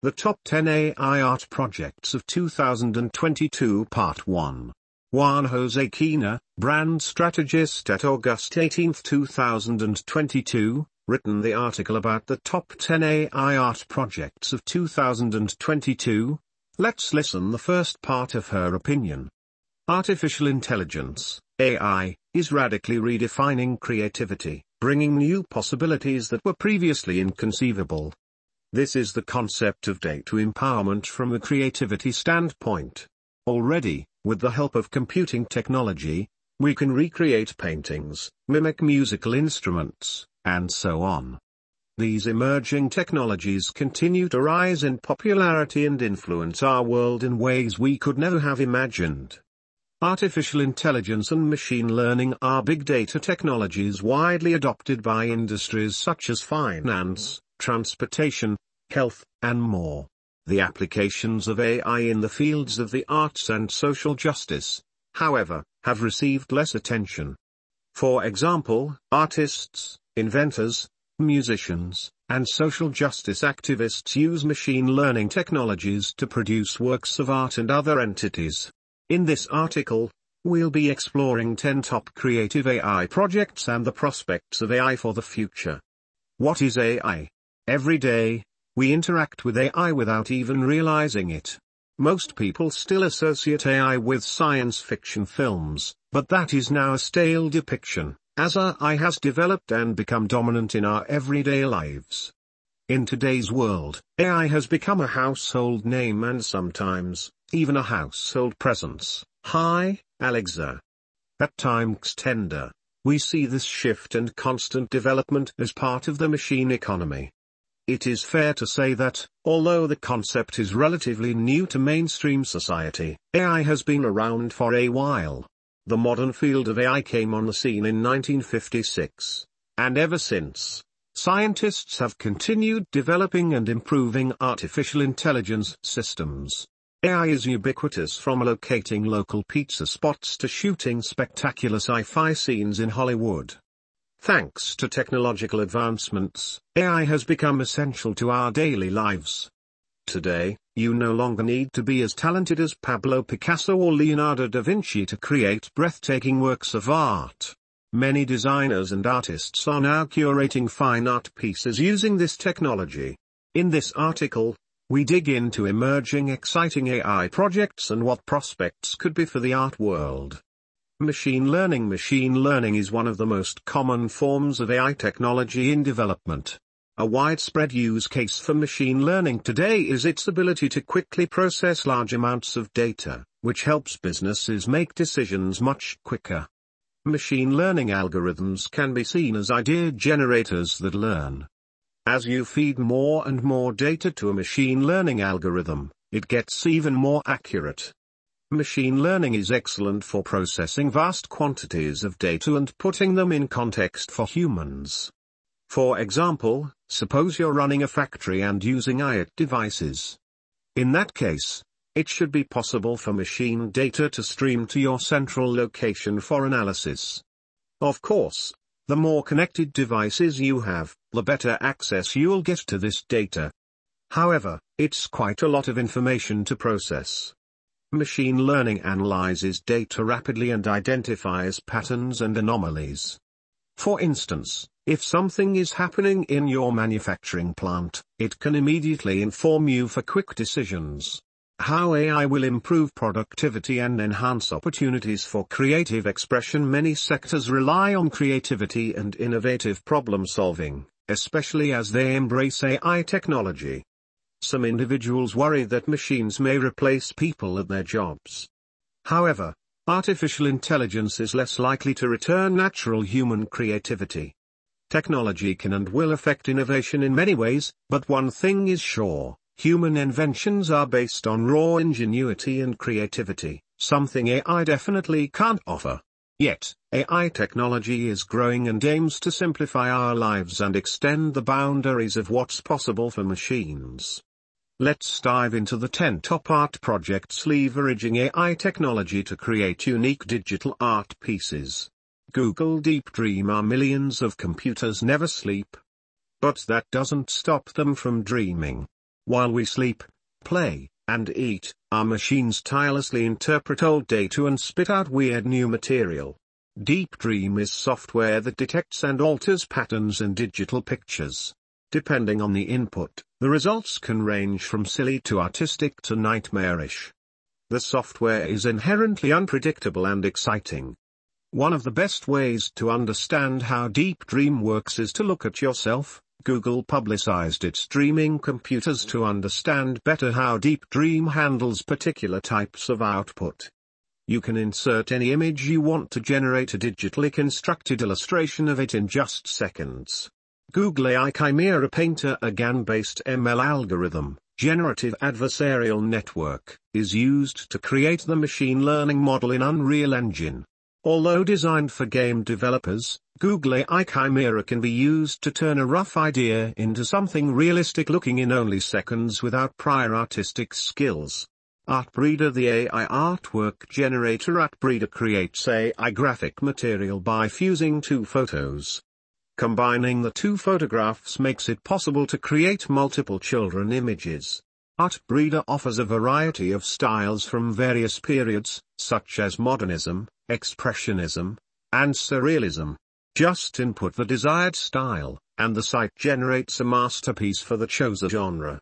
The Top 10 AI Art Projects of 2022 Part 1. Juan Jose Keena, brand strategist at August 18, 2022, written the article about the top 10 AI art projects of 2022. Let's listen the first part of her opinion. Artificial intelligence, AI, is radically redefining creativity, bringing new possibilities that were previously inconceivable. This is the concept of data empowerment from a creativity standpoint. Already, with the help of computing technology, we can recreate paintings, mimic musical instruments, and so on. These emerging technologies continue to rise in popularity and influence our world in ways we could never have imagined. Artificial intelligence and machine learning are big data technologies widely adopted by industries such as finance, transportation, health, and more. The applications of AI in the fields of the arts and social justice, however, have received less attention. For example, artists, inventors, musicians, and social justice activists use machine learning technologies to produce works of art and other entities. In this article, we'll be exploring 10 top creative AI projects and the prospects of AI for the future. What is AI? Every day, we interact with AI without even realizing it. Most people still associate AI with science fiction films, but that is now a stale depiction, as AI has developed and become dominant in our everyday lives. In today's world, AI has become a household name and sometimes, even a household presence. Hi, Alexa. At times tender, we see this shift and constant development as part of the machine economy. It is fair to say that, although the concept is relatively new to mainstream society, AI has been around for a while. The modern field of AI came on the scene in 1956, and ever since, scientists have continued developing and improving artificial intelligence systems. AI is ubiquitous from locating local pizza spots to shooting spectacular sci-fi scenes in Hollywood. Thanks to technological advancements, AI has become essential to our daily lives. Today, you no longer need to be as talented as Pablo Picasso or Leonardo da Vinci to create breathtaking works of art. Many designers and artists are now curating fine art pieces using this technology. In this article, we dig into emerging exciting AI projects and what prospects could be for the art world. Machine learning Machine learning is one of the most common forms of AI technology in development. A widespread use case for machine learning today is its ability to quickly process large amounts of data, which helps businesses make decisions much quicker. Machine learning algorithms can be seen as idea generators that learn, as you feed more and more data to a machine learning algorithm, it gets even more accurate. Machine learning is excellent for processing vast quantities of data and putting them in context for humans. For example, suppose you're running a factory and using IoT devices. In that case, it should be possible for machine data to stream to your central location for analysis. Of course, the more connected devices you have, the better access you'll get to this data. However, it's quite a lot of information to process. Machine learning analyzes data rapidly and identifies patterns and anomalies. For instance, if something is happening in your manufacturing plant, it can immediately inform you for quick decisions. How AI will improve productivity and enhance opportunities for creative expression Many sectors rely on creativity and innovative problem solving, especially as they embrace AI technology. Some individuals worry that machines may replace people at their jobs. However, artificial intelligence is less likely to return natural human creativity. Technology can and will affect innovation in many ways, but one thing is sure, Human inventions are based on raw ingenuity and creativity, something AI definitely can't offer. Yet, AI technology is growing and aims to simplify our lives and extend the boundaries of what's possible for machines. Let's dive into the 10 top art projects leveraging AI technology to create unique digital art pieces. Google Deep Dream Our millions of computers never sleep. But that doesn't stop them from dreaming. While we sleep, play, and eat, our machines tirelessly interpret old data and spit out weird new material. Deep Dream is software that detects and alters patterns in digital pictures. Depending on the input, the results can range from silly to artistic to nightmarish. The software is inherently unpredictable and exciting. One of the best ways to understand how Deep Dream works is to look at yourself. Google publicized its dreaming computers to understand better how Deep Dream handles particular types of output. You can insert any image you want to generate a digitally constructed illustration of it in just seconds. Google AI Chimera Painter a GAN-based ML algorithm, generative adversarial network, is used to create the machine learning model in Unreal Engine. Although designed for game developers, Google AI Chimera can be used to turn a rough idea into something realistic looking in only seconds without prior artistic skills. Artbreeder The AI artwork generator Artbreeder creates AI graphic material by fusing two photos. Combining the two photographs makes it possible to create multiple children images. Artbreeder offers a variety of styles from various periods, such as modernism, expressionism, and surrealism. Just input the desired style, and the site generates a masterpiece for the chosen genre.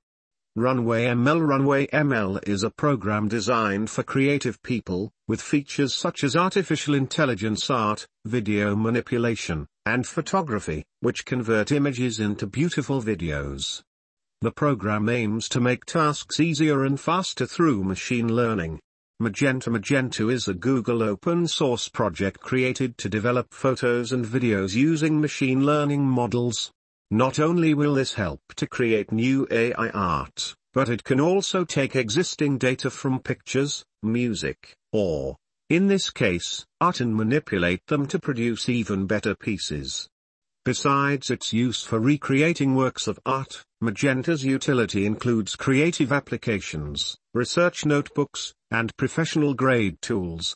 Runway ML Runway ML is a program designed for creative people, with features such as artificial intelligence art, video manipulation, and photography, which convert images into beautiful videos. The program aims to make tasks easier and faster through machine learning. Magenta Magento is a Google open source project created to develop photos and videos using machine learning models. Not only will this help to create new AI art, but it can also take existing data from pictures, music, or, in this case, art and manipulate them to produce even better pieces. Besides its use for recreating works of art, Magenta's utility includes creative applications, research notebooks, and professional grade tools.